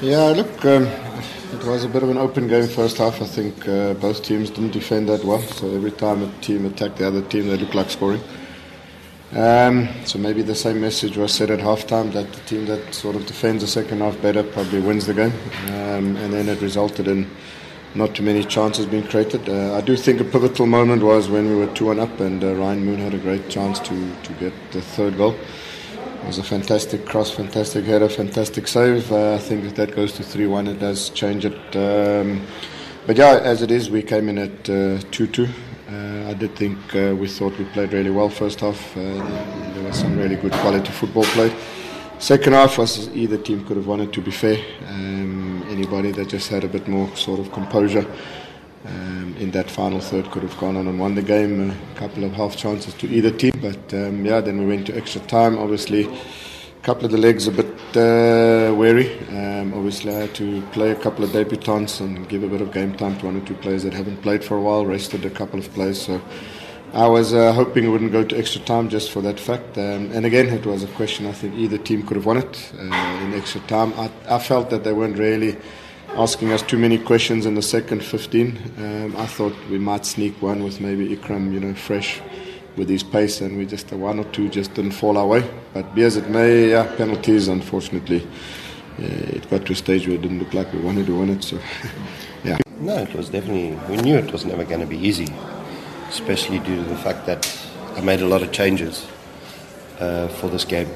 Yeah, look, um, it was a bit of an open game first half. I think uh, both teams didn't defend that well. So every time a team attacked the other team, they looked like scoring. Um, so maybe the same message was said at halftime that the team that sort of defends the second half better probably wins the game. Um, and then it resulted in not too many chances being created. Uh, I do think a pivotal moment was when we were 2 1 up and uh, Ryan Moon had a great chance to, to get the third goal. It was a fantastic cross, fantastic header, fantastic save. Uh, I think if that goes to 3 1, it does change it. Um, but yeah, as it is, we came in at 2 2. Uh, I did think uh, we thought we played really well first half. Uh, there was some really good quality football played. Second half was either team could have won it. To be fair, um, anybody that just had a bit more sort of composure um, in that final third could have gone on and won the game. A couple of half chances to either team, but um, yeah, then we went to extra time. Obviously, a couple of the legs a bit uh, wary. Um, obviously, I had to play a couple of debutants and give a bit of game time to one or two players that haven't played for a while. Rested a couple of players, so. I was uh, hoping it wouldn't go to extra time just for that fact. Um, and again, it was a question I think either team could have won it uh, in extra time. I, I, felt that they weren't really asking us too many questions in the second 15. Um, I thought we might sneak one with maybe Ikram, you know, fresh with his pace, and we just, uh, one or two just didn't fall our way. But be as it may, yeah, penalties, unfortunately. it got to a stage where it didn't look like we wanted to win it. So, yeah. No, it was definitely, we knew it was never going to be easy especially due to the fact that I made a lot of changes uh, for this game.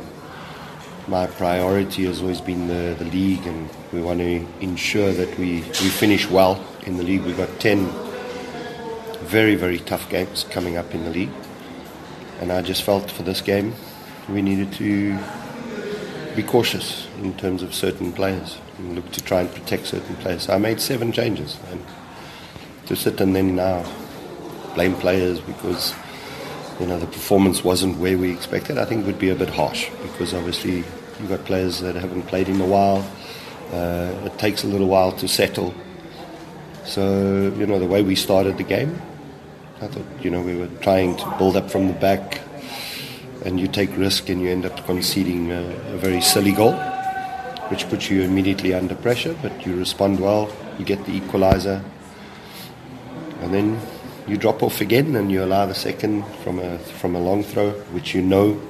My priority has always been the, the league, and we want to ensure that we, we finish well in the league. We've got 10 very, very tough games coming up in the league. And I just felt for this game we needed to be cautious in terms of certain players and look to try and protect certain players. So I made seven changes. And to sit and then now blame players because you know the performance wasn't where we expected. I think would be a bit harsh because obviously you've got players that haven't played in a while. Uh, it takes a little while to settle. So you know the way we started the game, I thought you know we were trying to build up from the back, and you take risk and you end up conceding a, a very silly goal, which puts you immediately under pressure. But you respond well, you get the equalizer, and then you drop off again and you allow the second from a from a long throw, which you know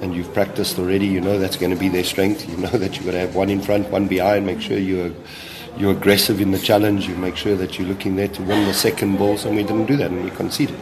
and you've practiced already. You know that's going to be their strength. You know that you've got to have one in front, one behind. Make sure you're you're aggressive in the challenge. You make sure that you're looking there to win the second ball. And we didn't do that, and we conceded.